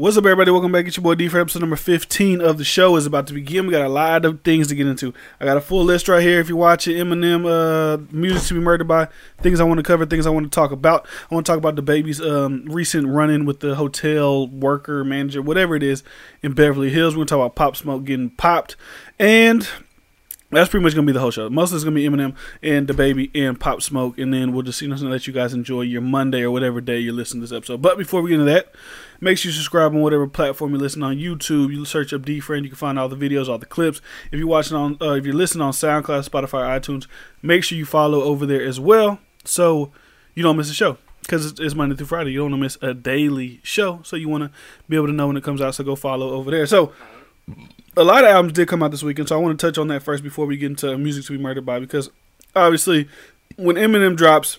What's up, everybody? Welcome back. It's your boy D for episode number 15 of the show is about to begin. We got a lot of things to get into. I got a full list right here. If you're watching Eminem, uh, music to be murdered by, things I want to cover, things I want to talk about. I want to talk about DaBaby's um, recent run-in with the hotel worker, manager, whatever it is, in Beverly Hills. We're to talk about Pop Smoke getting popped. And that's pretty much gonna be the whole show. Most of it's gonna be Eminem and DaBaby and Pop Smoke, and then we'll just you know let you guys enjoy your Monday or whatever day you're listening to this episode. But before we get into that, make sure you subscribe on whatever platform you listen on YouTube. You search up DiFran, you can find all the videos, all the clips. If you're watching on, uh, if you're listening on SoundCloud, Spotify, iTunes, make sure you follow over there as well, so you don't miss a show. Because it's Monday through Friday, you don't want to miss a daily show, so you want to be able to know when it comes out. So go follow over there. So a lot of albums did come out this weekend, so I want to touch on that first before we get into music to be murdered by because obviously when Eminem drops,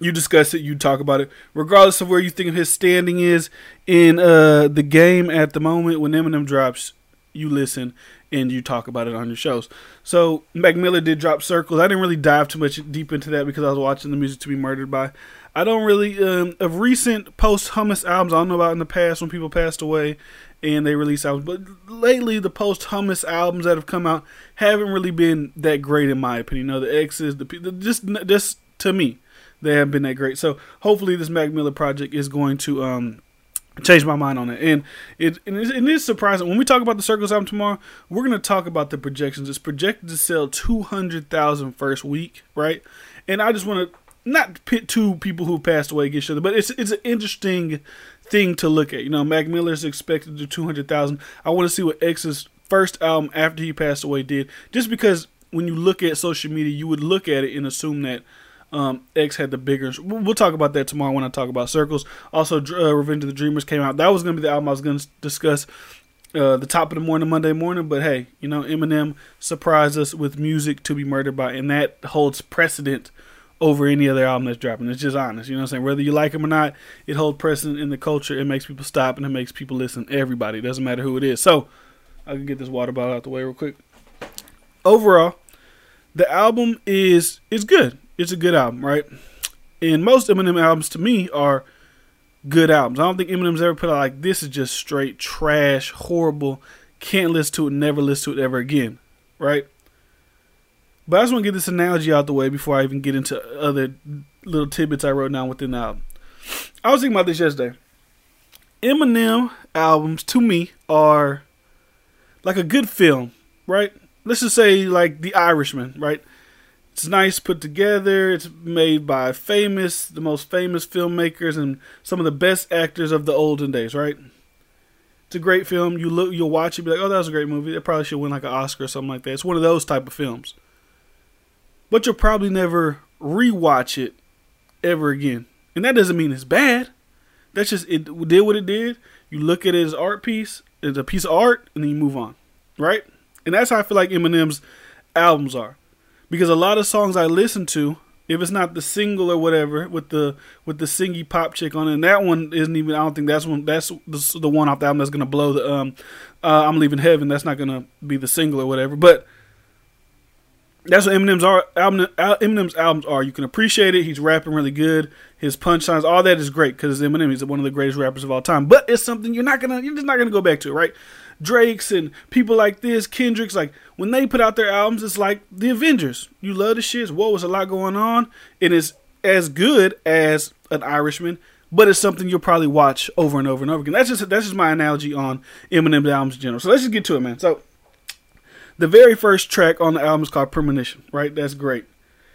you discuss it, you talk about it, regardless of where you think his standing is in uh, the game at the moment. When Eminem drops, you listen and you talk about it on your shows. So Mac Miller did drop Circles. I didn't really dive too much deep into that because I was watching the music to be murdered by. I don't really um, of recent posthumous albums. I don't know about in the past when people passed away and they release albums. But lately, the posthumous albums that have come out haven't really been that great, in my opinion. You know, the X's, the just just to me, they haven't been that great. So hopefully, this Mac Miller project is going to um, change my mind on it. And it, and it is surprising when we talk about the Circles album tomorrow. We're going to talk about the projections. It's projected to sell 200,000 first week, right? And I just want to not pit two people who passed away against each other, but it's it's an interesting thing to look at. You know, Mac Miller is expected to do two hundred thousand. I want to see what X's first album after he passed away did, just because when you look at social media, you would look at it and assume that um, X had the bigger. We'll talk about that tomorrow when I talk about Circles. Also, uh, Revenge of the Dreamers came out. That was going to be the album I was going to discuss. Uh, the top of the morning, Monday morning, but hey, you know, Eminem surprised us with music to be murdered by, and that holds precedent over any other album that's dropping. It's just honest. You know what I'm saying? Whether you like him or not, it holds precedent in the culture. It makes people stop and it makes people listen. Everybody. It doesn't matter who it is. So I can get this water bottle out the way real quick. Overall, the album is is good. It's a good album, right? And most Eminem albums to me are good albums. I don't think Eminem's ever put out like this is just straight trash, horrible. Can't listen to it, never listen to it ever again. Right? But I just want to get this analogy out the way before I even get into other little tidbits I wrote down within the album. I was thinking about this yesterday. Eminem albums to me are like a good film, right? Let's just say like The Irishman, right? It's nice put together. It's made by famous, the most famous filmmakers and some of the best actors of the olden days, right? It's a great film. You look, you'll watch it, be like, "Oh, that was a great movie." It probably should win like an Oscar or something like that. It's one of those type of films but you'll probably never rewatch it ever again. And that doesn't mean it's bad. That's just it did what it did. You look at it as art piece, as a piece of art, and then you move on, right? And that's how I feel like Eminem's albums are, because a lot of songs I listen to, if it's not the single or whatever with the with the singy pop chick on it, and that one isn't even. I don't think that's one. That's the, the one off the album that's gonna blow the. Um, uh, I'm leaving heaven. That's not gonna be the single or whatever, but that's what Eminem's are, album, Eminem's albums are. You can appreciate it. He's rapping really good. His punchlines, all that is great because Eminem is one of the greatest rappers of all time. But it's something you're not gonna, you're just not gonna go back to, right? Drake's and people like this, Kendrick's, like when they put out their albums, it's like the Avengers. You love the shit. Whoa, there's a lot going on. And It is as good as an Irishman, but it's something you'll probably watch over and over and over again. That's just that's just my analogy on Eminem's albums in general. So let's just get to it, man. So the very first track on the album is called Premonition, right? That's great.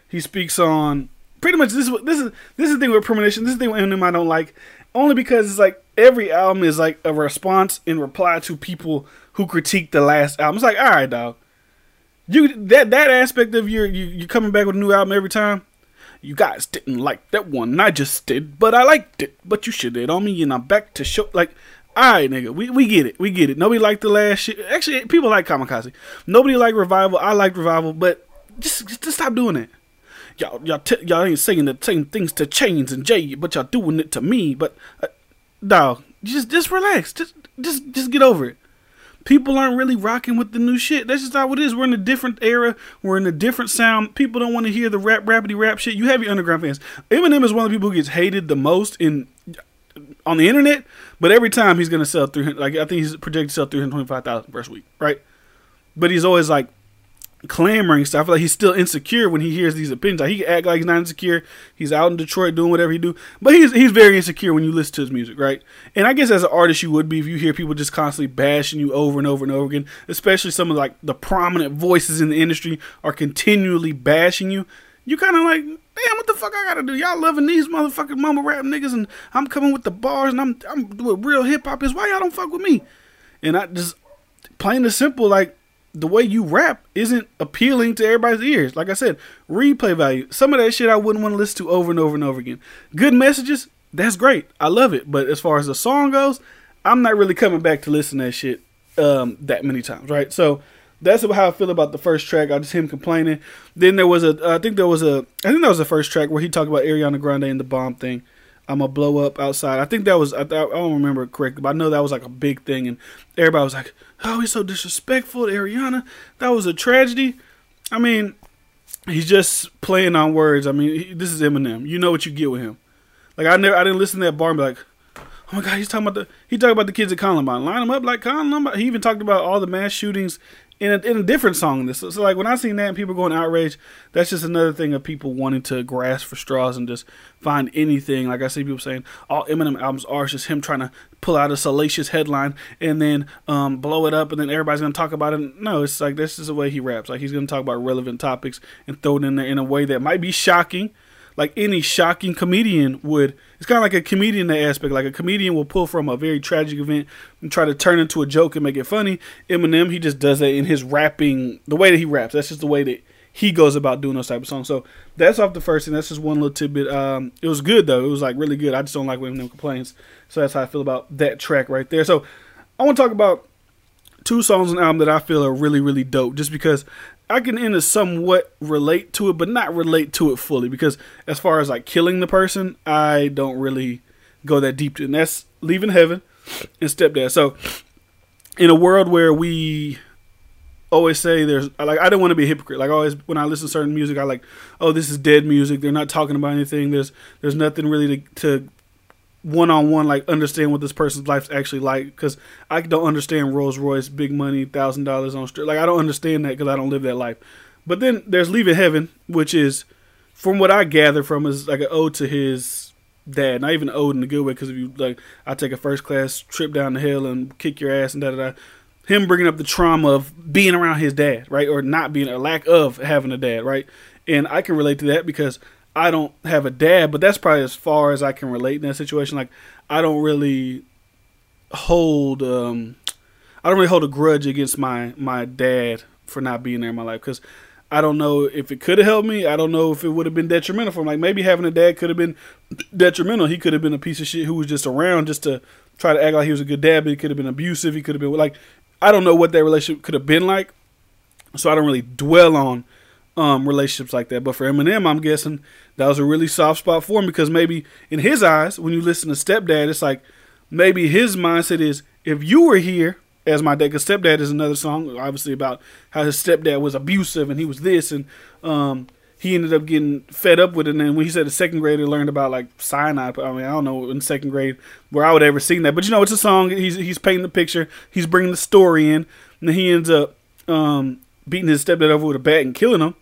He speaks on pretty much this is this is this is the thing with Premonition. This is the thing with him I don't like, only because it's like every album is like a response in reply to people who critique the last album. It's like, all right, dog, you that that aspect of your you you coming back with a new album every time. You guys didn't like that one, I just did, but I liked it. But you it on me, and I'm back to show. Like all right, nigga, we, we get it, we get it. Nobody liked the last shit. Actually, people like Kamikaze. Nobody like Revival. I like Revival, but just just stop doing it. Y'all y'all t- y'all ain't saying the same things to Chains and Jay, but y'all doing it to me. But uh, dog, just just relax. Just just just get over it. People aren't really rocking with the new shit. That's just how it is. We're in a different era. We're in a different sound. People don't want to hear the rap rapidy rap shit. You have your underground fans. Eminem is one of the people who gets hated the most in on the internet, But every time he's gonna sell three hundred. Like I think he's projected to sell three hundred twenty five thousand first week, right? But he's always like clamoring stuff. I feel like he's still insecure when he hears these opinions. Like he can act like he's not insecure. He's out in Detroit doing whatever he do, but he's he's very insecure when you listen to his music, right? And I guess as an artist, you would be if you hear people just constantly bashing you over and over and over again. Especially some of like the prominent voices in the industry are continually bashing you. You kind of like, damn, what the fuck I gotta do? Y'all loving these motherfucking mama rap niggas, and I'm coming with the bars, and I'm I'm doing real hip hop. Is why y'all don't fuck with me? And I just plain and simple, like the way you rap isn't appealing to everybody's ears. Like I said, replay value. Some of that shit I wouldn't want to listen to over and over and over again. Good messages, that's great. I love it. But as far as the song goes, I'm not really coming back to listen to that shit um, that many times, right? So that's how I feel about the first track. I just him complaining. Then there was a, I think there was a, I think that was the first track where he talked about Ariana Grande and the bomb thing. I'm gonna blow up outside. I think that was, I, I don't remember correctly, but I know that was like a big thing, and everybody was like, "Oh, he's so disrespectful to Ariana." That was a tragedy. I mean, he's just playing on words. I mean, he, this is Eminem. You know what you get with him. Like I never, I didn't listen to that bar and be like, "Oh my god, he's talking about the," he talked about the kids at Columbine. Line them up like Columbine. He even talked about all the mass shootings in a, in a different song. This so, so like when I seen that and people going outraged, that's just another thing of people wanting to grasp for straws and just find anything. Like I see people saying all Eminem albums are just him trying to pull out a salacious headline and then um, blow it up and then everybody's gonna talk about it. No, it's like this is the way he raps. Like he's gonna talk about relevant topics and throw it in there in a way that might be shocking like any shocking comedian would. It's kind of like a comedian aspect. Like a comedian will pull from a very tragic event and try to turn into a joke and make it funny. Eminem, he just does that in his rapping, the way that he raps. That's just the way that he goes about doing those type of songs. So that's off the first thing. That's just one little tidbit. Um, it was good though. It was like really good. I just don't like when Eminem complains. So that's how I feel about that track right there. So I want to talk about two songs on the album that I feel are really, really dope. Just because I can in a somewhat relate to it, but not relate to it fully because as far as like killing the person, I don't really go that deep. And that's leaving heaven and stepdad. So in a world where we always say there's like I don't want to be a hypocrite. Like always when I listen to certain music, I like, oh, this is dead music. They're not talking about anything. There's there's nothing really to, to one on one like understand what this person's life's actually like because I don't understand Rolls Royce, big money, thousand dollars on street. Like I don't understand that because I don't live that life. But then there's Leaving Heaven, which is, from what I gather from, is like an ode to his dad. Not even ode in a good way because if you like, I take a first class trip down the hill and kick your ass and da da da. Him bringing up the trauma of being around his dad, right, or not being, a lack of having a dad, right, and I can relate to that because I don't have a dad, but that's probably as far as I can relate in that situation. Like I don't really hold um I don't really hold a grudge against my my dad for not being there in my life because I don't know if it could have helped me. I don't know if it would have been detrimental for him. Like maybe having a dad could have been detrimental. He could have been a piece of shit who was just around just to try to act like he was a good dad, but he could have been abusive. He could have been like I don't know what that relationship could have been like. So I don't really dwell on um, relationships like that. But for Eminem, I'm guessing that was a really soft spot for him because maybe in his eyes, when you listen to Stepdad, it's like maybe his mindset is if you were here as my dad, because Stepdad is another song, obviously about how his stepdad was abusive and he was this, and um, he ended up getting fed up with it. And then when he said the second grader learned about like cyanide, I mean, I don't know in second grade where I would ever seen that, but you know, it's a song. He's he's painting the picture, he's bringing the story in, and he ends up um, beating his stepdad over with a bat and killing him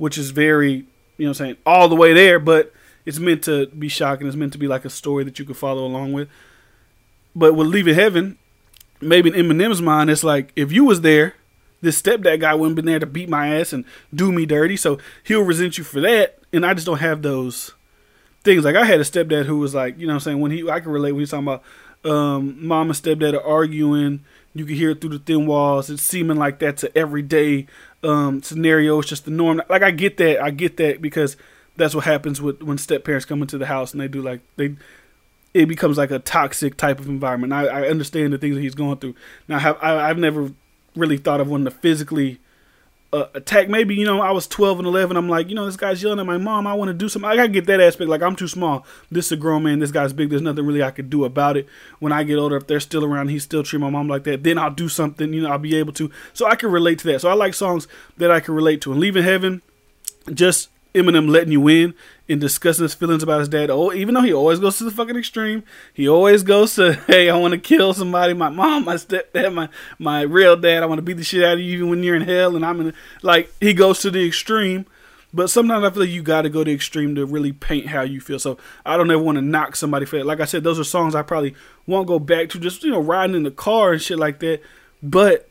which is very, you know I'm saying, all the way there, but it's meant to be shocking. It's meant to be like a story that you could follow along with. But with Leaving Heaven, maybe in Eminem's mind, it's like if you was there, this stepdad guy wouldn't been there to beat my ass and do me dirty, so he'll resent you for that. And I just don't have those things. Like I had a stepdad who was like, you know, what I'm saying when he, I can relate when he's talking about um, mom and stepdad are arguing. You can hear it through the thin walls. It's seeming like that's an everyday um, scenario. It's just the norm. Like I get that. I get that because that's what happens with when step parents come into the house and they do like they. It becomes like a toxic type of environment. I, I understand the things that he's going through. Now, I have I, I've never really thought of one to physically uh, attack. Maybe you know I was 12 and 11. I'm like, you know, this guy's yelling at my mom. I want to do something. I gotta get that aspect. Like I'm too small. This is a grown man. This guy's big. There's nothing really I could do about it. When I get older, if they're still around, he's still treat my mom like that. Then I'll do something. You know, I'll be able to. So I can relate to that. So I like songs that I can relate to. And Leaving Heaven, just Eminem letting you in in discussing his feelings about his dad. Oh, even though he always goes to the fucking extreme, he always goes to, hey, I want to kill somebody, my mom, my stepdad, my my real dad. I want to beat the shit out of you even when you're in hell, and I'm in. Like he goes to the extreme. But sometimes I feel like you got to go to the extreme to really paint how you feel. So I don't ever want to knock somebody for it. Like I said, those are songs I probably won't go back to. Just you know, riding in the car and shit like that. But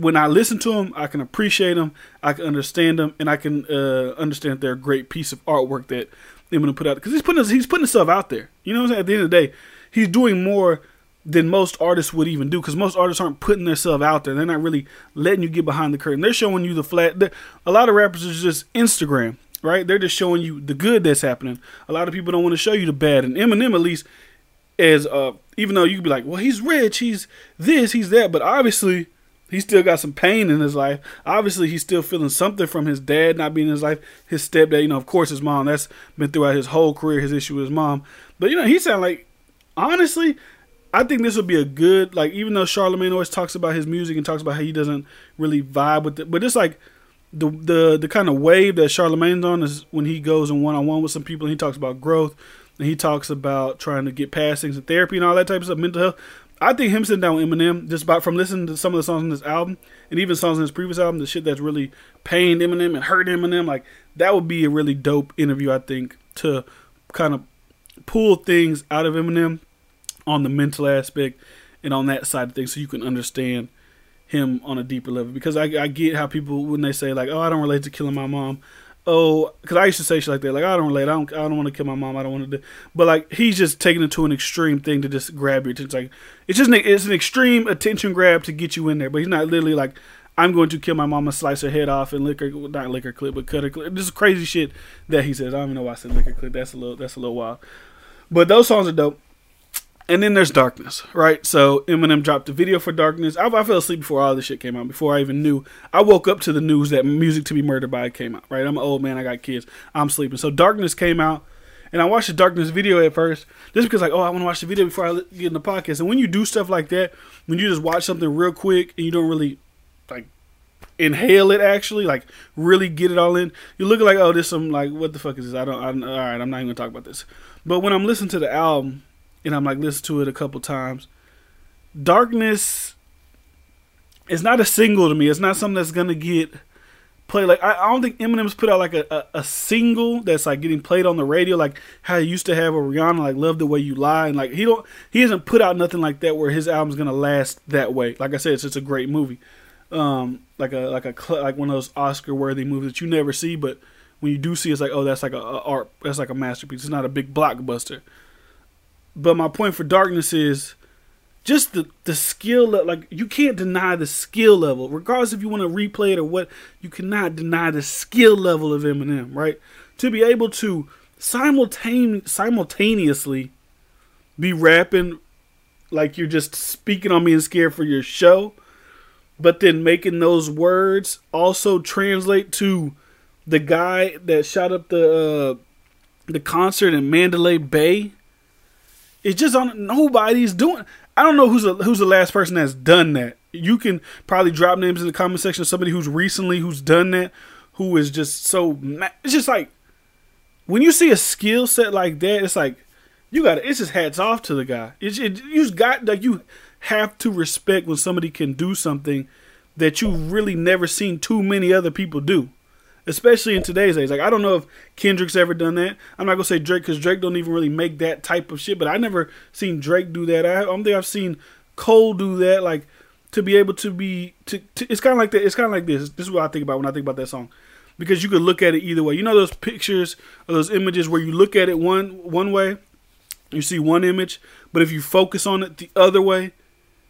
when I listen to them, I can appreciate them, I can understand them, and I can uh, understand their great piece of artwork that Eminem put out because he's putting he's putting himself out there. You know what I'm saying? At the end of the day, he's doing more than most artists would even do because most artists aren't putting themselves out there. They're not really letting you get behind the curtain. They're showing you the flat. A lot of rappers are just Instagram, right? They're just showing you the good that's happening. A lot of people don't want to show you the bad. And Eminem, at least, as uh, even though you could be like, well, he's rich, he's this, he's that, but obviously he still got some pain in his life. Obviously, he's still feeling something from his dad not being in his life. His stepdad, you know, of course, his mom. That's been throughout his whole career. His issue with his mom. But you know, he sound like honestly, I think this would be a good like. Even though Charlemagne always talks about his music and talks about how he doesn't really vibe with it, but it's like the the the kind of wave that Charlemagne's on is when he goes in one on one with some people and he talks about growth and he talks about trying to get past things in therapy and all that type of stuff, mental health. I think him sitting down with Eminem, just about from listening to some of the songs on this album, and even songs on his previous album, the shit that's really pained Eminem and hurt Eminem, like that would be a really dope interview. I think to kind of pull things out of Eminem on the mental aspect and on that side of things, so you can understand him on a deeper level. Because I, I get how people when they say like, "Oh, I don't relate to killing my mom." Oh, because I used to say shit like that. Like I don't relate. I don't. I don't want to kill my mom. I don't want to do. But like he's just taking it to an extreme thing to just grab your attention. It's like it's just an, it's an extreme attention grab to get you in there. But he's not literally like I'm going to kill my mom and slice her head off and her not her clip, but cut her clip. This is crazy shit that he says. I don't even know why I said her clip. That's a little that's a little wild. But those songs are dope. And then there's Darkness, right? So Eminem dropped the video for Darkness. I, I, fell asleep before all this shit came out. Before I even knew, I woke up to the news that Music to Be Murdered by came out. Right? I'm an old man. I got kids. I'm sleeping. So Darkness came out, and I watched the Darkness video at first, just because like, oh, I want to watch the video before I get in the podcast. And when you do stuff like that, when you just watch something real quick and you don't really like inhale it, actually, like really get it all in, you look like, oh, this some like, what the fuck is this? I don't. I, all right, I'm not even gonna talk about this. But when I'm listening to the album and I'm like listen to it a couple times. Darkness is not a single to me. It's not something that's gonna get played. Like I, I don't think Eminem's put out like a, a, a, single that's like getting played on the radio, like how he used to have a Rihanna, like "Love the Way You Lie," and like he don't he hasn't put out nothing like that where his album's gonna last that way. Like I said, it's just a great movie, um, like a like a like one of those Oscar worthy movies that you never see, but when you do see, it's like oh that's like a, a art, that's like a masterpiece. It's not a big blockbuster. But my point for darkness is just the the skill like you can't deny the skill level. Regardless if you want to replay it or what you cannot deny the skill level of Eminem right? To be able to simultane- simultaneously be rapping like you're just speaking on being scared for your show but then making those words also translate to the guy that shot up the uh, the concert in Mandalay Bay it's just on nobody's doing. I don't know who's the, who's the last person that's done that. You can probably drop names in the comment section of somebody who's recently who's done that, who is just so. It's just like when you see a skill set like that, it's like you got it's just hats off to the guy. It's it, you got like you have to respect when somebody can do something that you've really never seen too many other people do especially in today's age. Like I don't know if Kendrick's ever done that. I'm not gonna say Drake because Drake don't even really make that type of shit. But I never seen Drake do that. I, I don't think I've seen Cole do that. Like to be able to be to, to it's kind of like that. It's kind of like this. This is what I think about when I think about that song. Because you could look at it either way. You know those pictures or those images where you look at it one one way, you see one image, but if you focus on it the other way,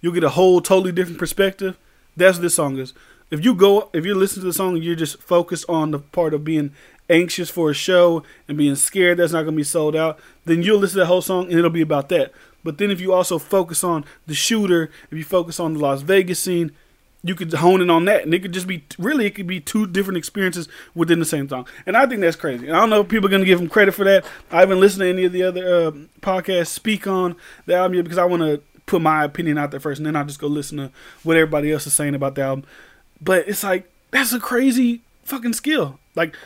you'll get a whole totally different perspective. That's what this song is if you go if you listen to the song and you're just focused on the part of being anxious for a show and being scared that's not going to be sold out, then you'll listen to the whole song and it'll be about that. But then if you also focus on the shooter, if you focus on the Las Vegas scene, you could hone in on that, and it could just be really it could be two different experiences within the same song. And I think that's crazy. I don't know if people are going to give him credit for that. I haven't listened to any of the other uh, podcasts speak on the album because I want to put my opinion out there first, and then I'll just go listen to what everybody else is saying about the album. But it's like that's a crazy fucking skill. Like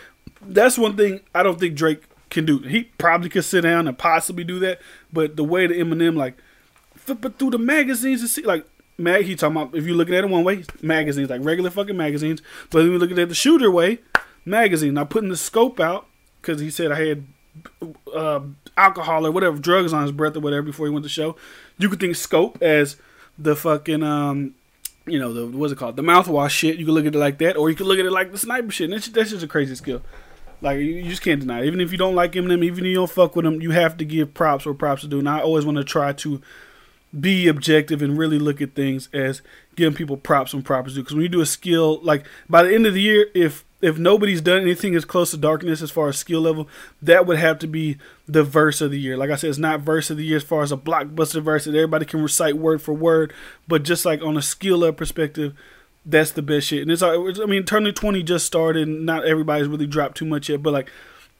that's one thing I don't think Drake can do. He probably could sit down and possibly do that, but the way the Eminem like flipping through the magazines and see like mag he talking about if you're looking at it one way, magazines like regular fucking magazines, but if you're looking at the shooter way, magazine. Now putting the scope out because he said I had uh, alcohol or whatever drugs on his breath or whatever before he went to show. You could think scope as the fucking um you know the what's it called the mouthwash shit. You could look at it like that, or you could look at it like the sniper shit. And that's, that's just a crazy skill. Like you, you just can't deny. It. Even if you don't like Eminem, even if you don't fuck with him, you have to give props where props to do. And I always want to try to be objective and really look at things as giving people props when props do. Because when you do a skill, like by the end of the year, if if nobody's done anything as close to darkness as far as skill level, that would have to be the verse of the year. Like I said, it's not verse of the year as far as a blockbuster verse that everybody can recite word for word, but just like on a skill level perspective, that's the best shit. And it's, I mean, Turning 20 just started, and not everybody's really dropped too much yet, but like,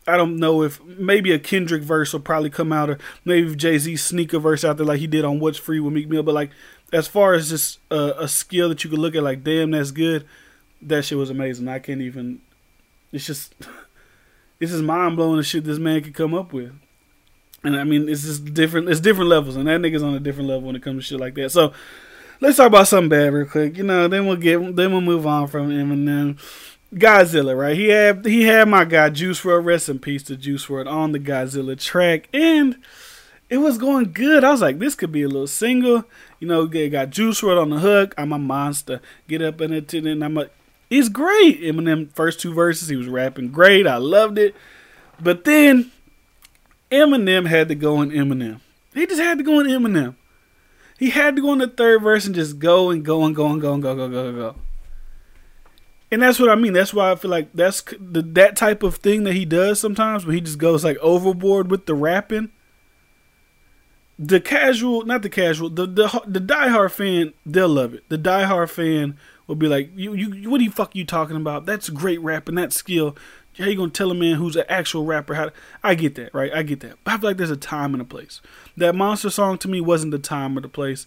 I don't know if maybe a Kendrick verse will probably come out, or maybe Jay Z sneak a verse out there like he did on What's Free with Meek Mill. But like, as far as just a, a skill that you could look at, like, damn, that's good that shit was amazing. I can't even. It's just, it's just mind blowing the shit this man could come up with. And I mean, it's just different. It's different levels, and that nigga's on a different level when it comes to shit like that. So, let's talk about something bad real quick. You know, then we'll get, then we'll move on from Eminem. Godzilla, right? He had he had my guy Juice WRLD, rest in peace to Juice WRLD on the Godzilla track, and it was going good. I was like, this could be a little single. You know, got Juice WRLD on the hook. I'm a monster. Get up in it, and I'm a He's great. Eminem first two verses, he was rapping great. I loved it. But then Eminem had to go in Eminem. He just had to go in Eminem. He had to go in the third verse and just go and go and go and go and go go go go go. And that's what I mean. That's why I feel like that's the, that type of thing that he does sometimes, where he just goes like overboard with the rapping. The casual, not the casual, the the the diehard fan, they'll love it. The diehard fan will be like, you, you, what the fuck you talking about? That's great rapping, that skill. How you gonna tell a man who's an actual rapper how? To, I get that, right? I get that. But I feel like there's a time and a place. That monster song to me wasn't the time or the place.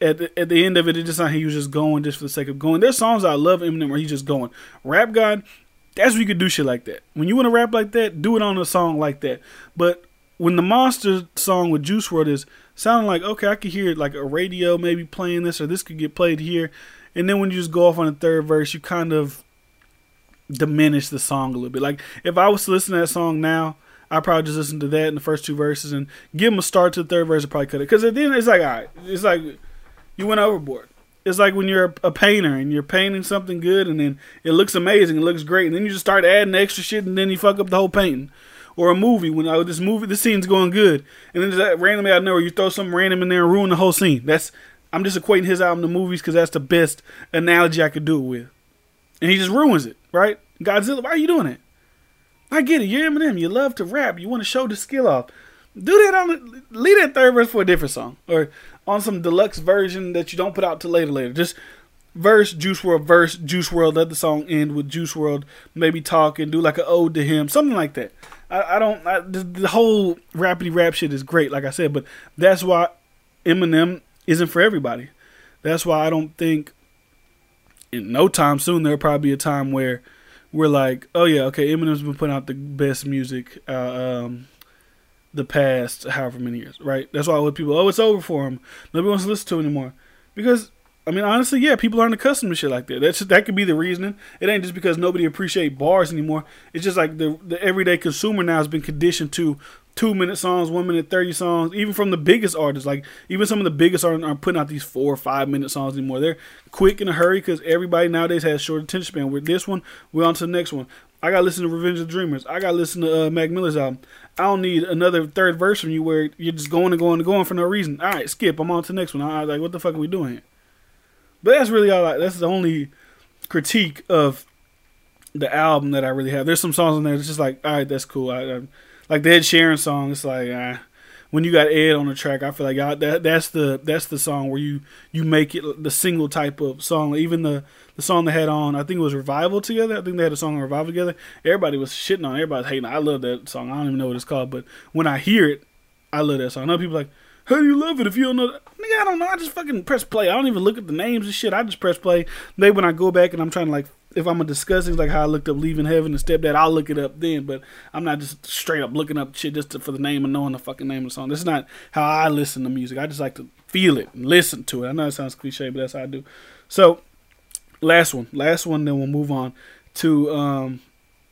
At the, at the end of it, it just like he was just going just for the sake of going. There's songs I love Eminem where he's just going. Rap God, that's where you could do shit like that. When you want to rap like that, do it on a song like that. But when the monster song with Juice WRLD is sounding like okay, I could hear like a radio maybe playing this or this could get played here and then when you just go off on the third verse, you kind of diminish the song a little bit. Like if I was to listen to that song now, I probably just listen to that in the first two verses and give them a start to the third verse. I probably cut it because then it's like all right, it's like you went overboard. It's like when you're a, painter and you're painting something good and then it looks amazing, it looks great, and then you just start adding extra shit and then you fuck up the whole painting. Or a movie when oh this movie this scene's going good and then just randomly out of nowhere you throw something random in there and ruin the whole scene. That's I'm just equating his album to movies because that's the best analogy I could do it with. And he just ruins it, right? Godzilla, why are you doing it? I get it. You're Eminem. You love to rap. You want to show the skill off. Do that on leave that third verse for a different song or on some deluxe version that you don't put out till later. Later, just verse Juice WRLD verse Juice WRLD. Let the song end with Juice WRLD. Maybe talk and do like an ode to him, something like that. I, I don't. I, the, the whole rappity rap shit is great, like I said, but that's why Eminem isn't for everybody. That's why I don't think in no time soon there'll probably be a time where we're like, oh yeah, okay, Eminem's been putting out the best music uh, um, the past however many years, right? That's why with people, oh, it's over for him. Nobody wants to listen to it anymore because I mean, honestly, yeah, people aren't accustomed to shit like that. That's that could be the reasoning. It ain't just because nobody appreciate bars anymore. It's just like the the everyday consumer now has been conditioned to two minute songs, one minute thirty songs, even from the biggest artists. Like even some of the biggest artists aren't putting out these four or five minute songs anymore. They're quick in a hurry because everybody nowadays has short attention span. With this one, we're on to the next one. I gotta listen to Revenge of the Dreamers. I gotta listen to uh, Mac Miller's album. I don't need another third verse from you where you're just going and going and going for no reason. All right, skip. I'm on to the next one. I like, what the fuck are we doing here? But that's really all. I, that's the only critique of the album that I really have. There's some songs in there that's just like, all right, that's cool. I, I like the Ed Sheeran song. It's like uh, when you got Ed on the track, I feel like y'all, that that's the that's the song where you you make it the single type of song. Even the the song they had on, I think it was Revival together. I think they had a song on Revival together. Everybody was shitting on. Everybody's hating. I love that song. I don't even know what it's called, but when I hear it, I love that song. I know people like, How do you love it if you don't know? Nigga, I don't know. I just fucking press play. I don't even look at the names and shit. I just press play. Maybe when I go back and I'm trying to like, if I'm gonna discuss things like how I looked up Leaving Heaven and Stepdad, I'll look it up then. But I'm not just straight up looking up shit just to, for the name and knowing the fucking name of the song. This is not how I listen to music. I just like to feel it and listen to it. I know it sounds cliche, but that's how I do. So, last one, last one, then we'll move on to um,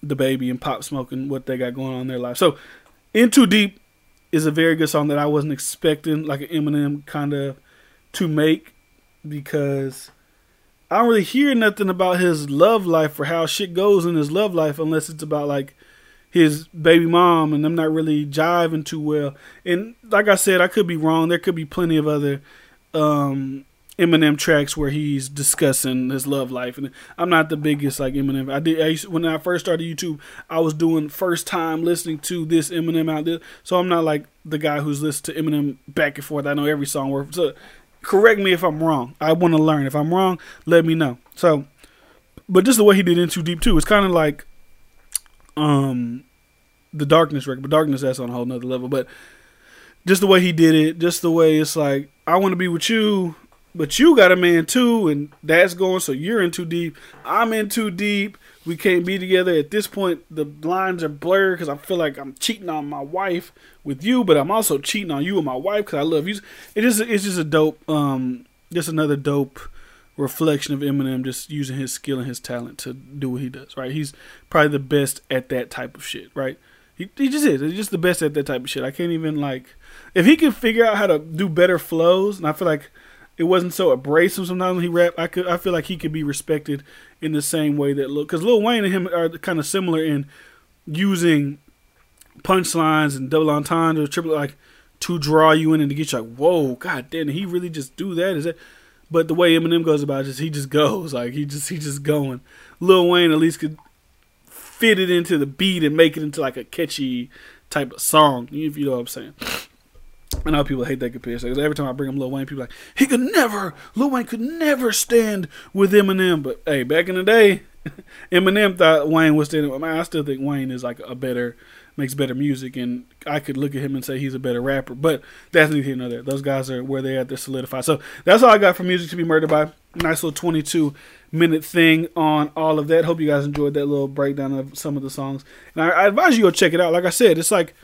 baby and Pop smoking what they got going on in their life. So, In Too Deep is a very good song that I wasn't expecting like an Eminem kind of to make because I don't really hear nothing about his love life or how shit goes in his love life unless it's about like his baby mom and I'm not really jiving too well. And like I said, I could be wrong. There could be plenty of other um Eminem tracks where he's discussing his love life, and I'm not the biggest like Eminem. I did I used, when I first started YouTube, I was doing first time listening to this Eminem out there, so I'm not like the guy who's listened to Eminem back and forth. I know every song word. So correct me if I'm wrong. I want to learn. If I'm wrong, let me know. So, but just the way he did In Too Deep too, it's kind of like um the Darkness record, but Darkness that's on a whole nother level. But just the way he did it, just the way it's like I want to be with you but you got a man too, and that's going. So you're in too deep. I'm in too deep. We can't be together at this point. The lines are blurred because I feel like I'm cheating on my wife with you, but I'm also cheating on you and my wife because I love you. It is. It's just a dope. Um, just another dope reflection of Eminem just using his skill and his talent to do what he does. Right. He's probably the best at that type of shit. Right. He, he just is. He's just the best at that type of shit. I can't even like if he can figure out how to do better flows, and I feel like it wasn't so abrasive sometimes when he rap. I could I feel like he could be respected in the same way that look because Lil Wayne and him are kind of similar in using punchlines and double entendre or triple like to draw you in and to get you like whoa god damn he really just do that is that but the way Eminem goes about it just he just goes like he just he just going Lil Wayne at least could fit it into the beat and make it into like a catchy type of song if you know what I'm saying. I know people hate that comparison because every time I bring up Lil Wayne, people like he could never, Lil Wayne could never stand with Eminem. But hey, back in the day, Eminem thought Wayne was standing. Man, I still think Wayne is like a better, makes better music, and I could look at him and say he's a better rapper. But that's neither here nor there. Those guys are where they. At. They're solidified. So that's all I got for music to be murdered by. Nice little twenty-two minute thing on all of that. Hope you guys enjoyed that little breakdown of some of the songs. And I, I advise you go check it out. Like I said, it's like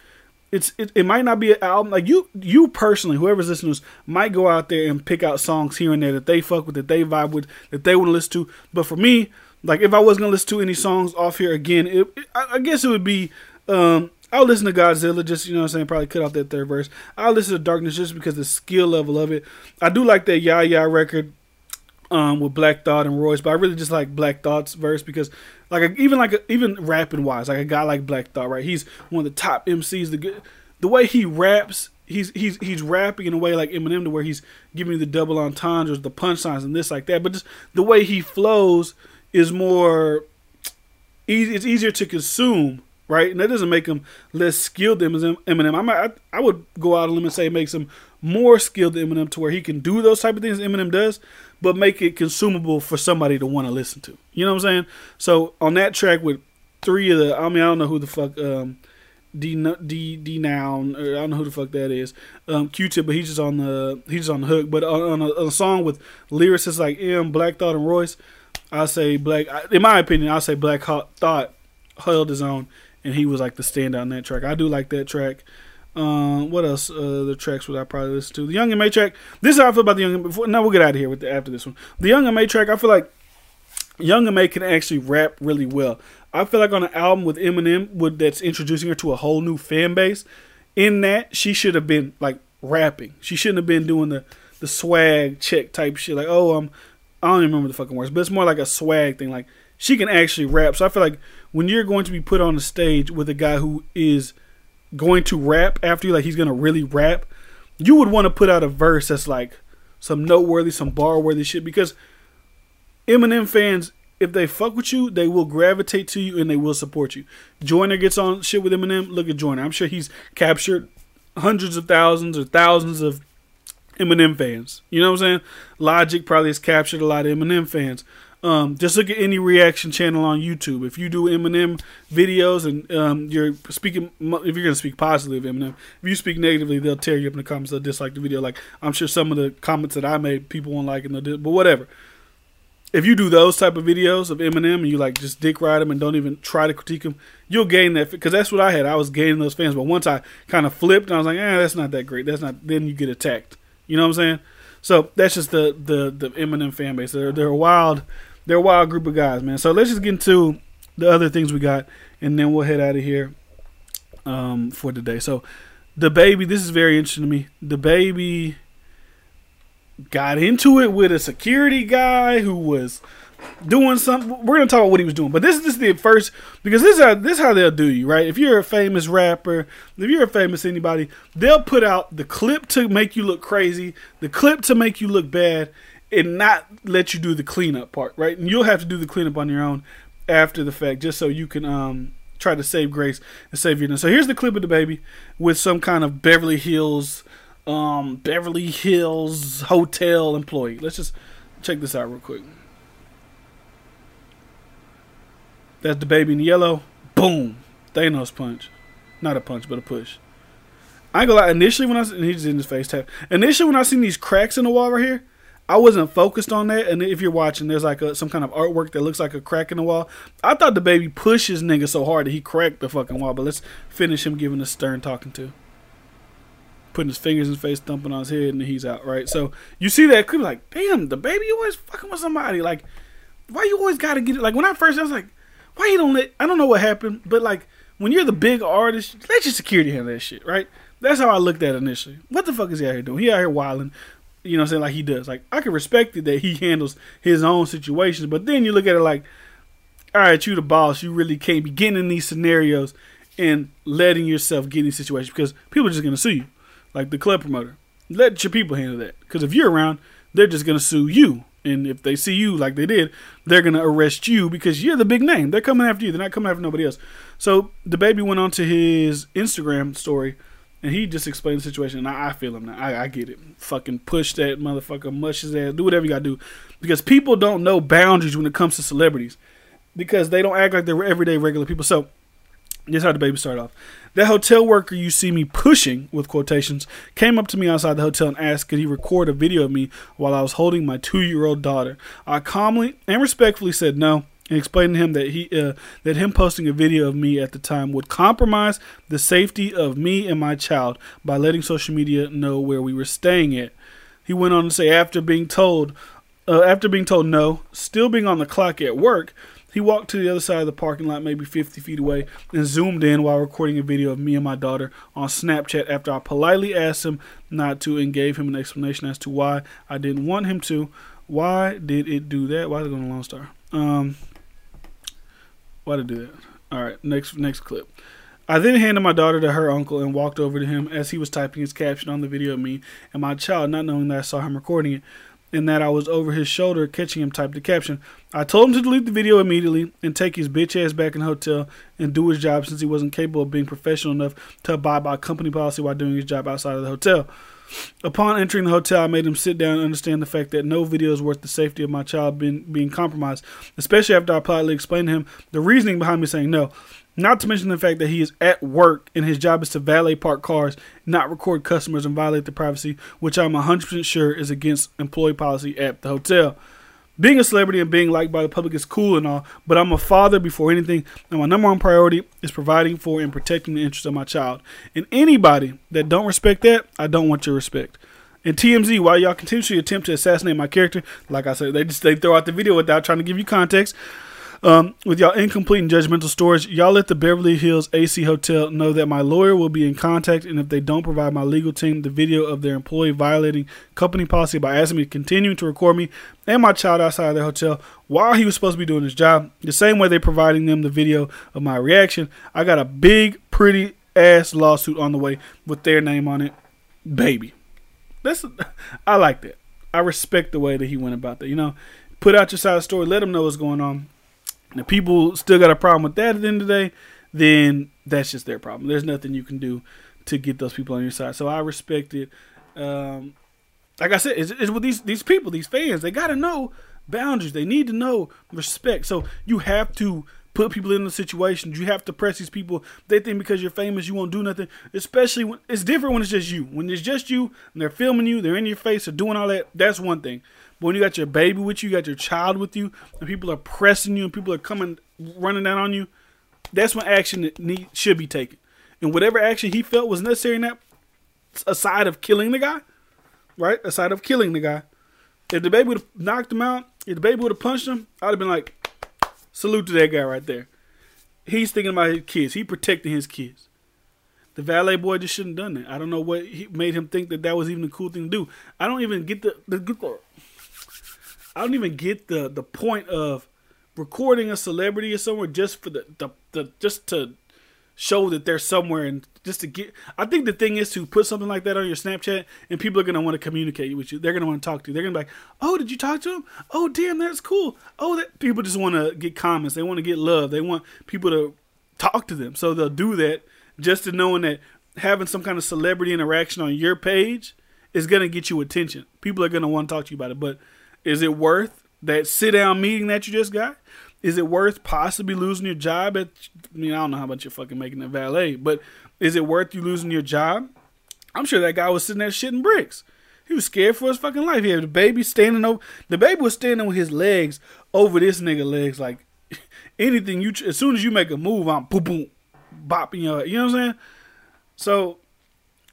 it's it, it might not be an album like you you personally whoever's listening to this, might go out there and pick out songs here and there that they fuck with that they vibe with that they want to listen to but for me like if i was gonna listen to any songs off here again it, it, I, guess it would be um I'll listen to Godzilla, just you know I'm saying, probably cut off that third verse. I'll listen to Darkness just because the skill level of it. I do like that Yah Yah record um, with Black Thought and Royce, but I really just like Black Thought's verse because like even like even rapping wise, like a guy like Black Thought, right? He's one of the top MCs. The good, the way he raps, he's he's he's rapping in a way like Eminem, to where he's giving you the double entendres, the punchlines, and this like that. But just the way he flows is more easy. It's easier to consume, right? And that doesn't make him less skilled than Eminem. I I, I would go out on limb and say it makes him more skilled than Eminem to where he can do those type of things Eminem does but make it consumable for somebody to want to listen to. You know what I'm saying? So on that track with three of the, I mean, I don't know who the fuck, um, D D Denaun, or I don't know who the fuck that is. Um, Q-Tip, but he's just on the he's just on the hook. But on, on, a, on a, song with lyricists like M, Black Thought, and Royce, I say Black. In my opinion, I say Black Thought held his own, and he was like the standout on that track. I do like that track. Uh, what else? Uh, the tracks would I probably listen to? The Young M.A track. This is how I feel about the Young. And Before, now we'll get out of here with the, after this one. The Young M.A track. I feel like Young M.A can actually rap really well. I feel like on an album with Eminem, that's introducing her to a whole new fan base. In that, she should have been like rapping. She shouldn't have been doing the the swag check type shit. Like, oh, um, I don't even remember the fucking words, but it's more like a swag thing. Like, she can actually rap. So I feel like when you're going to be put on the stage with a guy who is going to rap after you, like he's gonna really rap, you would want to put out a verse that's like some noteworthy, some bar worthy shit because Eminem fans, if they fuck with you, they will gravitate to you and they will support you. Joyner gets on shit with Eminem. Look at Joyner. I'm sure he's captured hundreds of thousands or thousands of Eminem fans. You know what I'm saying? Logic probably has captured a lot of Eminem fans. Um, just look at any reaction channel on YouTube. If you do Eminem videos and um, you're speaking, if you're gonna speak positively of Eminem, if you speak negatively, they'll tear you up in the comments. They'll dislike the video. Like I'm sure some of the comments that I made, people won't like, do, but whatever. If you do those type of videos of Eminem and you like just dick ride him and don't even try to critique him, you'll gain that because that's what I had. I was gaining those fans, but once I kind of flipped I was like, eh, that's not that great. That's not. Then you get attacked. You know what I'm saying? So that's just the the the Eminem fan base. They're they're wild they're a wild group of guys, man. So let's just get into the other things we got, and then we'll head out of here um, for today. So DaBaby, this is very interesting to me. DaBaby got into it with a security guy who was doing something. We're gonna talk about what he was doing, but this, is the first because this is how, this is how they'll do you, right? If you're a famous rapper, if you're a famous anybody, they'll put out the clip to make you look crazy, the clip to make you look bad, and not let you do the cleanup part, right? And you'll have to do the cleanup on your own after the fact, just so you can um, try to save grace and save your. So here's the clip of DaBaby with some kind of Beverly Hills, um, Beverly Hills hotel employee. Let's just check this out real quick. That's DaBaby in yellow. Boom, Thanos punch, not a punch, but a push. I ain't gonna lie. Initially, when I and he's in his face tap. Initially, when I seen these cracks in the wall right here, I wasn't focused on that. And if you're watching, there's like a, some kind of artwork that looks like a crack in the wall. I thought DaBaby pushed his nigga so hard that he cracked the fucking wall. But let's finish him giving a stern talking to. Putting his fingers in his face, thumping on his head, and he's out, right? So you see that clip, like, damn, DaBaby always fucking with somebody. Like, why you always gotta get it? Like, when I first, I was like, why you don't let, I don't know what happened, but like, when you're the big artist, let your security handle that shit, right? That's how I looked at it initially. What the fuck is he out here doing? He out here wilding you know I'm saying, like he does. Like I can respect it that he handles his own situations, but then you look at it like, all right, you the boss, you really can't be getting in these scenarios and letting yourself get in these situations because people are just gonna sue you. Like the club promoter. Let your people handle that. Because if you're around, they're just gonna sue you. And if they see you like they did, they're gonna arrest you because you're the big name. They're coming after you. They're not coming after nobody else. So DaBaby went on to his Instagram story and he just explained the situation. And I, I feel him now. I, I, get it. Fucking push that motherfucker, mush his ass, do whatever you gotta do. Because people don't know boundaries when it comes to celebrities. Because they don't act like they're everyday regular people. So, this how DaBaby started off. That hotel worker you see me pushing, with quotations, came up to me outside the hotel and asked could he record a video of me while I was holding my two year old daughter. I calmly and respectfully said no and explained to him that he uh, that him posting a video of me at the time would compromise the safety of me and my child by letting social media know where we were staying at. He went on to say after being told uh, after being told no, still being on the clock at work, he walked to the other side of the parking lot, maybe 50 feet away, and zoomed in while recording a video of me and my daughter on Snapchat after I politely asked him not to and gave him an explanation as to why I didn't want him to. Why did it do that? Why is it going to Lone Star? Um, why did to do that? All right, next next clip. I then handed my daughter to her uncle and walked over to him as he was typing his caption on the video of me and my child, not knowing that I saw him recording it and that I was over his shoulder catching him type the caption. I told him to delete the video immediately and take his bitch ass back in the hotel and do his job since he wasn't capable of being professional enough to abide by company policy while doing his job outside of the hotel. Upon entering the hotel, I made him sit down and understand the fact that no video is worth the safety of my child being, being compromised, especially after I politely explained to him the reasoning behind me saying no. Not to mention the fact that he is at work and his job is to valet park cars, not record customers and violate the privacy, which I'm 100% sure is against employee policy at the hotel. Being a celebrity and being liked by the public is cool and all, but I'm a father before anything, and my number one priority is providing for and protecting the interests of my child. And anybody that don't respect that, I don't want your respect. And TMZ, while y'all continuously attempt to assassinate my character, like I said, they just they throw out the video without trying to give you context. Um, with y'all incomplete and judgmental stories, y'all let the Beverly Hills AC Hotel know that my lawyer will be in contact, and if they don't provide my legal team the video of their employee violating company policy by asking me to continue to record me and my child outside of their hotel while he was supposed to be doing his job, the same way they're providing them the video of my reaction, I got a big, pretty ass lawsuit on the way with their name on it, baby. That's I like that. I respect the way that he went about that. You know, put out your side of the story, let them know what's going on if people still got a problem with that at the end of the day, then that's just their problem. There's nothing you can do to get those people on your side. So I respect it. Um, like I said, it's, it's with these these people, these fans. They got to know boundaries. They need to know respect. So you have to put people in the situations. You have to press these people. They think because you're famous, you won't do nothing. Especially when it's different when it's just you. When it's just you and they're filming you, they're in your face, they're doing all that. That's one thing. But when you got your baby with you, you got your child with you, and people are pressing you, and people are coming running down on you, that's when action need, should be taken. And whatever action he felt was necessary in that, aside of killing the guy, right? Aside of killing the guy, if DaBaby would have knocked him out, if DaBaby would have punched him, I'd have been like, salute to that guy right there. He's thinking about his kids. He protecting his kids. The valet boy just shouldn't have done that. I don't know what made him think that that was even a cool thing to do. I don't even get the the, the I don't even get the the point of recording a celebrity or somewhere just for the, the, the just to show that they're somewhere and just to get I think the thing is to put something like that on your Snapchat and people are gonna want to communicate with you. They're gonna want to talk to you. They're gonna be like, Oh, did you talk to him? Oh damn, that's cool. Oh that people just wanna get comments, they wanna get love, they want people to talk to them. So they'll do that just to knowing that having some kind of celebrity interaction on your page is gonna get you attention. People are gonna want to talk to you about it. But is it worth that sit down meeting that you just got? Is it worth possibly losing your job? At I mean, I don't know how much you're fucking making a valet, but is it worth you losing your job? I'm sure that guy was sitting there shitting bricks. He was scared for his fucking life. He had DaBaby standing over. DaBaby was standing with his legs over this nigga legs. Like anything you, as soon as you make a move, I'm boom boom, bopping your. You know what I'm saying? So,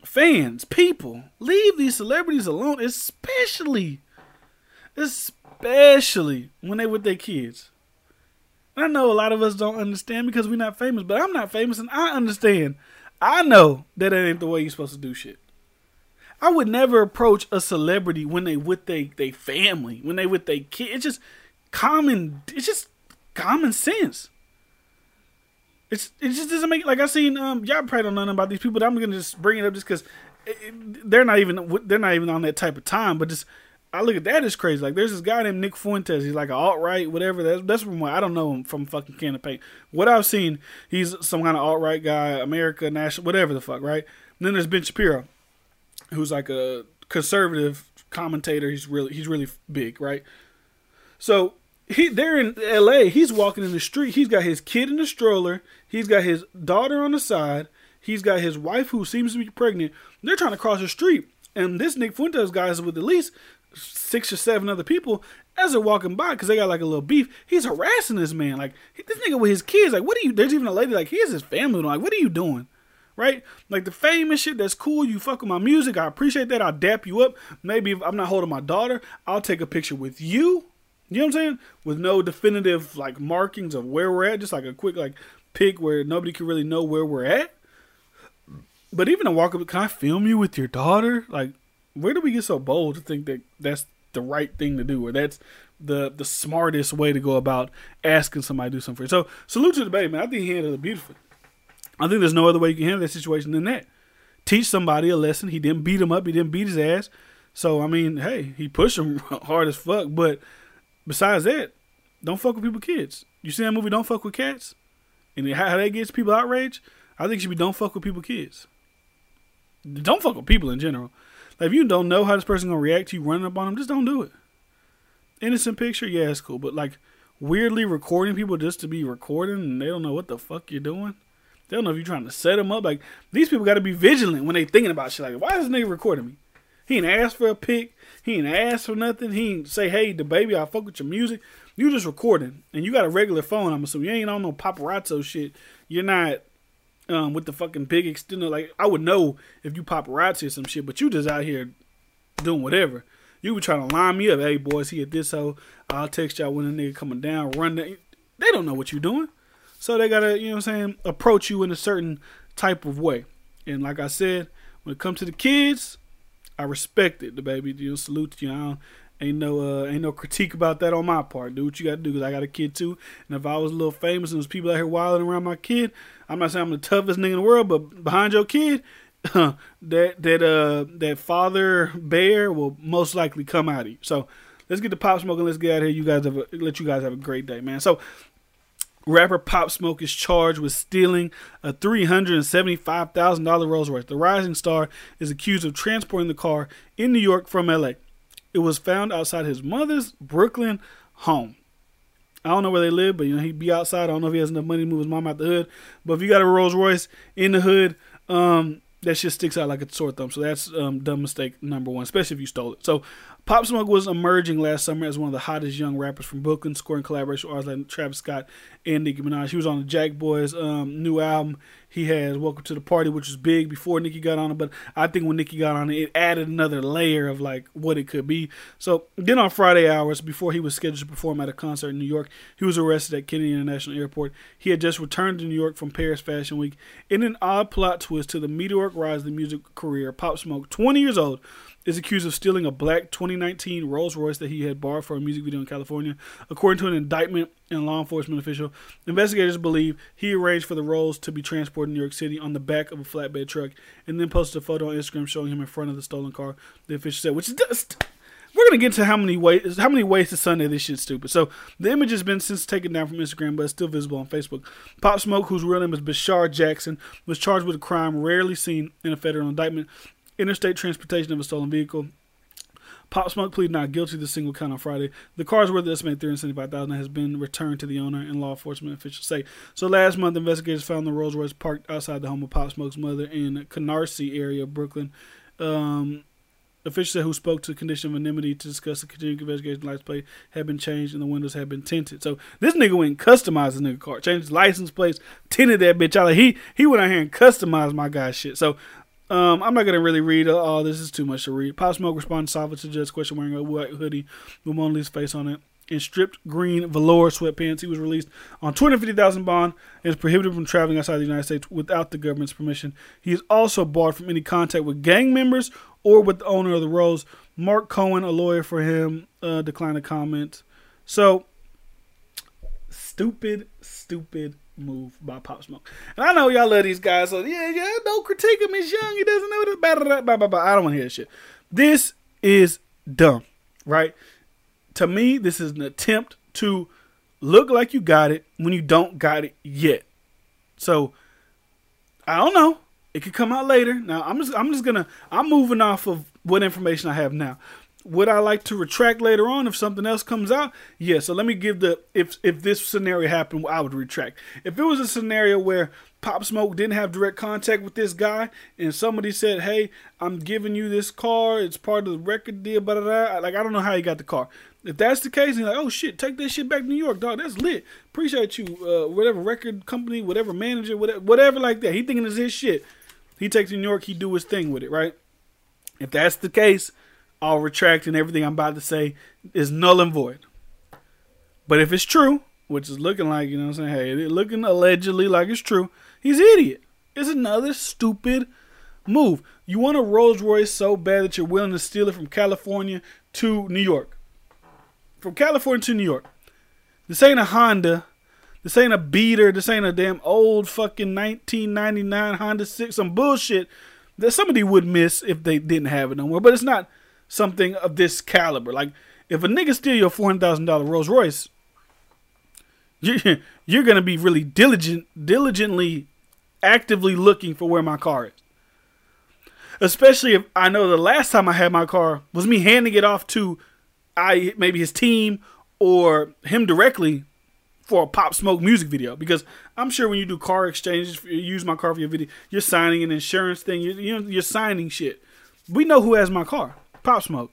fans, people, leave these celebrities alone, especially especially when they with their kids. I know a lot of us don't understand because we're not famous, but I'm not famous and I understand. I know that ain't the way you're supposed to do shit. I would never approach a celebrity when they with they they family, when they with their kid. It's just common. It's just common sense. It's it just doesn't make like I seen um y'all probably don't know nothing about these people. But I'm gonna just bring it up just because they're not even they're not even on that type of time. But just I look at that as crazy. Like there's this guy named Nick Fuentes. He's like an alt right, whatever. That's that's from I don't know him from fucking can of paint. What I've seen, he's some kind of alt right guy, America National, whatever the fuck, right? And then there's Ben Shapiro, who's like a conservative commentator. He's really he's really big, right? So he they're in L.A. He's walking in the street. He's got his kid in the stroller. He's got his daughter on the side. He's got his wife who seems to be pregnant. They're trying to cross the street, and this Nick Fuentes guy is with at least six or seven other people as they're walking by because they got like a little beef. He's harassing this man. Like this nigga with his kids. Like what are you? There's even a lady like he has his family. Like what are you doing? Right? Like the famous shit. That's cool. You fuck with my music. I appreciate that. I'll dap you up. Maybe if I'm not holding my daughter, I'll take a picture with you. You know what I'm saying? With no definitive like markings of where we're at. Just like a quick like pic where nobody can really know where we're at. But even a walk up, can I film you with your daughter? Like where do we get so bold to think that that's the right thing to do or that's the the smartest way to go about asking somebody to do something for you? So salute to DaBaby, man. I think he handled it beautifully. I think there's no other way you can handle that situation than that. Teach somebody a lesson. He didn't beat him up. He didn't beat his ass. So I mean, hey, he pushed him hard as fuck. But besides that, don't fuck with people kids. You see that movie? Don't fuck with cats. And how that gets people outraged. I think it should be don't fuck with people kids. Don't fuck with people in general. Like if you don't know how this person gonna react to you running up on them, just don't do it. Innocent picture, yeah, it's cool. But like weirdly recording people just to be recording and they don't know what the fuck you're doing. They don't know if you're trying to set them up. Like these people got to be vigilant when they thinking about shit. Like, why is this nigga recording me? He ain't asked for a pic. He ain't asked for nothing. He ain't say, hey, DaBaby, I fuck with your music. You just recording, and you got a regular phone. I'm assuming you ain't on no paparazzo shit. You're not um, with the fucking big extender. Like I would know if you paparazzi or some shit, but you just out here doing whatever. You were trying to line me up. Hey boys, he at this hoe. I'll text y'all when the nigga coming down. Run that. They don't know what you're doing, so they gotta you know what I'm saying approach you in a certain type of way. And like I said, when it comes to the kids, I respect it. DaBaby, you know, salute you. Know, ain't no uh, ain't no critique about that on my part. Do what you got to do because I got a kid too. And if I was a little famous and there's people out here wilding around my kid, I'm not saying I'm the toughest nigga in the world, but behind your kid, that that uh that father bear will most likely come out of you. So let's get the pop smoking. Let's get out of here. You guys have a, let you guys have a great day, man. So Rapper Pop Smoke is charged with stealing a $375,000 Rolls Royce. The rising star is accused of transporting the car in New York from LA. It was found outside his mother's Brooklyn home. I don't know where they live, but you know he'd be outside. I don't know if he has enough money to move his mom out the hood. But if you got a Rolls Royce in the hood, um, that shit sticks out like a sore thumb. So that's um, dumb mistake number one, especially if you stole it. So Pop Smoke was emerging last summer as one of the hottest young rappers from Brooklyn, scoring collaboration with artists like Travis Scott and Nicki Minaj. He was on the JackBoys um, new album. He has Welcome to the Party, which was big before Nicki got on it, but I think when Nicki got on it, it added another layer of like what it could be. So then on Friday hours, before he was scheduled to perform at a concert in New York, he was arrested at Kennedy International Airport. He had just returned to New York from Paris Fashion Week. In an odd plot twist to the meteoric rise of the music career, Pop Smoke, 20 years old, is accused of stealing a black 2019 Rolls Royce that he had borrowed for a music video in California. According to an indictment and law enforcement official, investigators believe he arranged for the Rolls to be transported to New York City on the back of a flatbed truck and then posted a photo on Instagram showing him in front of the stolen car. The official said, which is just. We're gonna get to how many ways how many ways to Sunday this shit's stupid. So the image has been since taken down from Instagram, but it's still visible on Facebook. Pop Smoke, whose real name is Bashar Jackson, was charged with a crime rarely seen in a federal indictment interstate transportation of a stolen vehicle. Pop Smoke pleaded not guilty to the single count on Friday. The car is worth estimated three hundred seventy-five thousand and has been returned to the owner, and law enforcement officials say. So last month, investigators found the Rolls Royce parked outside the home of Pop Smoke's mother in Canarsie area of Brooklyn. Um, officials said who spoke to condition of anonymity to discuss the continuing investigation license plate had been changed and the windows had been tinted. So this nigga went and customized the nigga car, changed license plates, tinted that bitch out. Like he he went out here and customized my guy's shit. So um, I'm not gonna really read all this is too much to read. Pop Smoke responded softly to Judge's question wearing a white hoodie with Mona Lisa's face on it. and stripped green velour sweatpants, he was released on 250000 bond and is prohibited from traveling outside the United States without the government's permission. He is also barred from any contact with gang members or with the owner of the Rolls. Mark Cohen, a lawyer for him, uh, declined to comment. So, stupid, stupid move by Pop Smoke. And I know y'all love these guys, so yeah, yeah, don't critique him. He's young. He doesn't know blah, blah, blah, blah, I don't want to hear shit. This is dumb, right? To me, this is an attempt to look like you got it when you don't got it yet. So I don't know. It could come out later. Now I'm just I'm just gonna I'm moving off of what information I have now would I like to retract later on if something else comes out? Yeah. So let me give the if if this scenario happened, I would retract. If it was a scenario where Pop Smoke didn't have direct contact with this guy, and somebody said, "Hey, I'm giving you this car. It's part of the record deal." But like I don't know how he got the car. If that's the case, he's like, "Oh shit, take this shit back to New York, dog. That's lit. Appreciate you, uh, whatever record company, whatever manager, whatever, whatever like that." He thinking it's his shit. He takes New York. He do his thing with it, right? If that's the case, I'll retract and everything I'm about to say is null and void. But if it's true, which is looking like, you know I'm saying, hey, looking allegedly like it's true, he's an idiot. It's another stupid move. You want a Rolls Royce so bad that you're willing to steal it from California to New York. From California to New York. This ain't a Honda. This ain't a beater. This ain't a damn old fucking 1999 Honda 6. Some bullshit that somebody would miss if they didn't have it no more. But it's not something of this caliber. Like if a nigga steal your four hundred thousand dollar Rolls Royce, you're you're gonna be really diligent, diligently, actively looking for where my car is. Especially if I know the last time I had my car was me handing it off to I maybe his team or him directly for a pop smoke music video because I'm sure when you do car exchanges, you use my car for your video, you're signing an insurance thing, you're, you're signing shit. We know who has my car. Pop Smoke.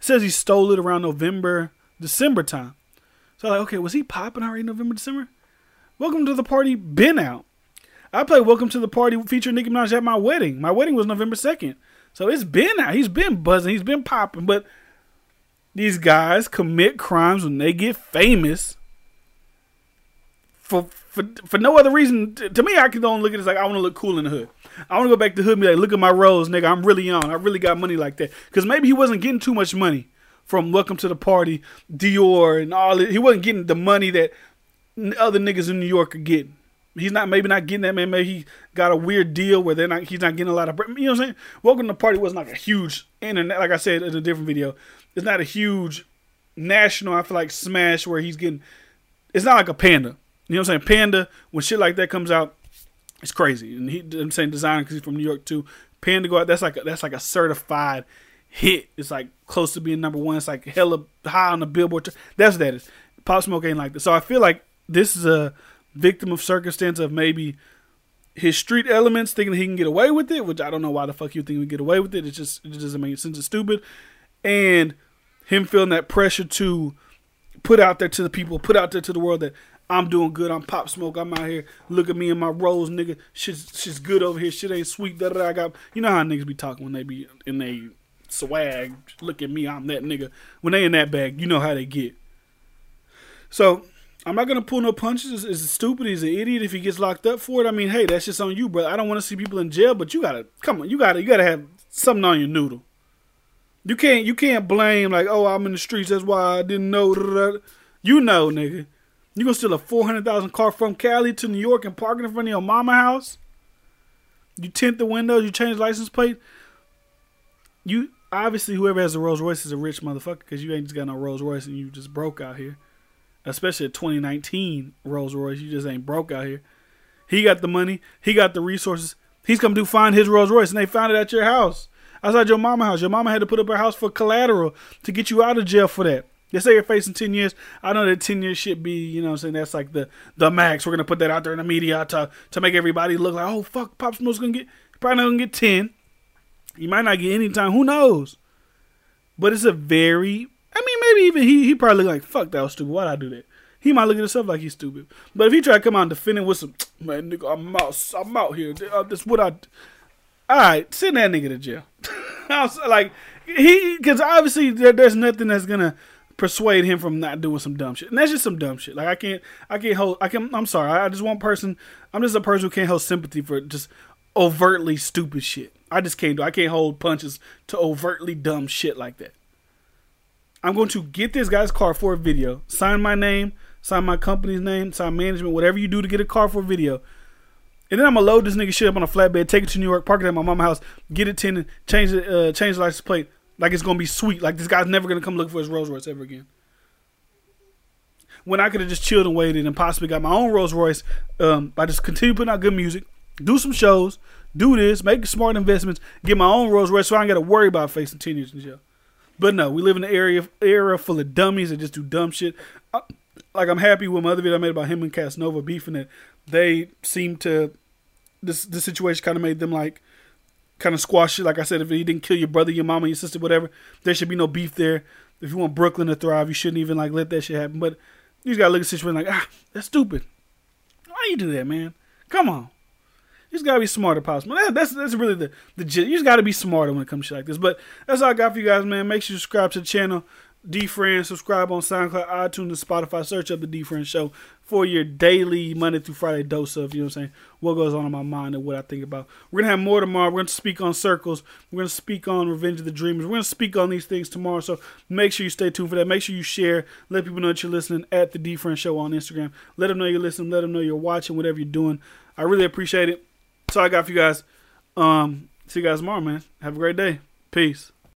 says he stole it around November, December time. So like, okay, was he popping already November, December? Welcome to the party been out. I played Welcome to the Party featuring Nicki Minaj at my wedding. My wedding was November 2nd. So it's been out. He's been buzzing. He's been popping. But these guys commit crimes when they get famous for for, for no other reason. To me, I can only look at it as like I want to look cool in the hood. I want to go back to hood and be like, look at my rolls, nigga. I'm really young. I really got money like that. Because maybe he wasn't getting too much money from Welcome to the Party, Dior, and all. He wasn't getting the money that other niggas in New York are getting. He's not maybe not getting that man. Maybe he got a weird deal where they're not. He's not getting a lot of. You know what I'm saying? Welcome to the Party wasn't like a huge internet. Like I said in a different video, it's not a huge national. I feel like smash where he's getting. It's not like a panda You know what I'm saying? Panda, when shit like that comes out, it's crazy. And he, I'm saying Desiigner because he's from New York too. Pan to go out. That's like a, that's like a certified hit. It's like close to being number one. It's like hella high on the Billboard. That's what that is. Pop Smoke ain't like this. So I feel like this is a victim of circumstance of maybe his street elements thinking he can get away with it, which I don't know why the fuck you think we get away with it. It's just it just doesn't make sense. It's stupid. And him feeling that pressure to put out there to the people, put out there to the world that I'm doing good. I'm pop smoke. I'm out here. Look at me and my Rolls, nigga. Shit's, shit's good over here. Shit ain't sweet. Da, da, da. I got. You know how niggas be talking when they be in they swag. Look at me. I'm that nigga. When they in that bag, you know how they get. So I'm not gonna pull no punches. Is, is stupid? He's an idiot if he gets locked up for it. I mean, hey, that's just on you, bro. I don't want to see people in jail, but you gotta come on. You gotta you gotta have something on your noodle. You can't you can't blame like oh I'm in the streets. That's why I didn't know. You know, nigga. You gonna steal a four hundred thousand car from Cali to New York and park it in front of your mama house? You tint the windows. You change license plate. You obviously whoever has a Rolls Royce is a rich motherfucker because you ain't just got no Rolls Royce and you just broke out here especially a 2019 Rolls Royce. You just ain't broke out here. He got the money. He got the resources. He's to find his Rolls Royce, and they found it at your house, outside your mama house. Your mama had to put up her house for collateral to get you out of jail for that. They say you're facing 10 years. I know that 10 years should be, you know I'm saying, that's like the the max. We're going to put that out there in the media to, to make everybody look like, oh, fuck, Pop Smoke's going to get, probably not going to get 10. You might not get any time. Who knows? But it's a very I mean, maybe even he he probably like fuck that was stupid. Why'd I do that? He might look at himself like he's stupid. But if he try to come out and defend him with some man, nigga, I'm out, I'm out here. Uh, this what I. All right, send that nigga to jail. I like he because obviously there, there's nothing that's gonna persuade him from not doing some dumb shit. And that's just some dumb shit. Like I can't I can't hold I can I'm sorry. I just one person I'm just a person who can't hold sympathy for just overtly stupid shit. I just can't do I can't hold punches to overtly dumb shit like that. I'm going to get this guy's car for a video, sign my name, sign my company's name, sign management, whatever you do to get a car for a video. And then I'm gonna load this nigga shit up on a flatbed, take it to New York, park it at my mama's house, get it tinted, change the uh, change the license plate, like it's gonna be sweet. Like this guy's never gonna come look for his Rolls Royce ever again. When I could have just chilled and waited and possibly got my own Rolls Royce um, by just continue putting out good music, do some shows, do this, make smart investments, get my own Rolls Royce, so I ain't gotta worry about facing ten years in jail. But no, we live in an area era full of dummies that just do dumb shit. I, like I'm happy with my other video I made about him and Casanova beefing that they seem to this this situation kind of made them like kind of squash it. Like I said, if he didn't kill your brother, your mama, your sister, whatever, there should be no beef there. If you want Brooklyn to thrive, you shouldn't even like let that shit happen. But you just gotta look at the situation like, ah, that's stupid. Why you do that, man? Come on. You just gotta be smarter, possible. That, that's that's really the the you just gotta be smarter when it comes to shit like this. But that's all I got for you guys, man. Make sure you subscribe to the channel. DiFran, subscribe on SoundCloud, iTunes, and Spotify. Search up the DiFran Show for your daily Monday through Friday dose of, you know what I'm saying, what goes on in my mind and what I think about. We're going to have more tomorrow. We're going to speak on circles. We're going to speak on Revenge of the Dreamers. We're going to speak on these things tomorrow. So make sure you stay tuned for that. Make sure you share. Let people know that you're listening at the DiFran Show on Instagram. Let them know you're listening. Let them know you're watching, whatever you're doing. I really appreciate it. That's all I got for you guys. Um, see you guys tomorrow, man. Have a great day. Peace.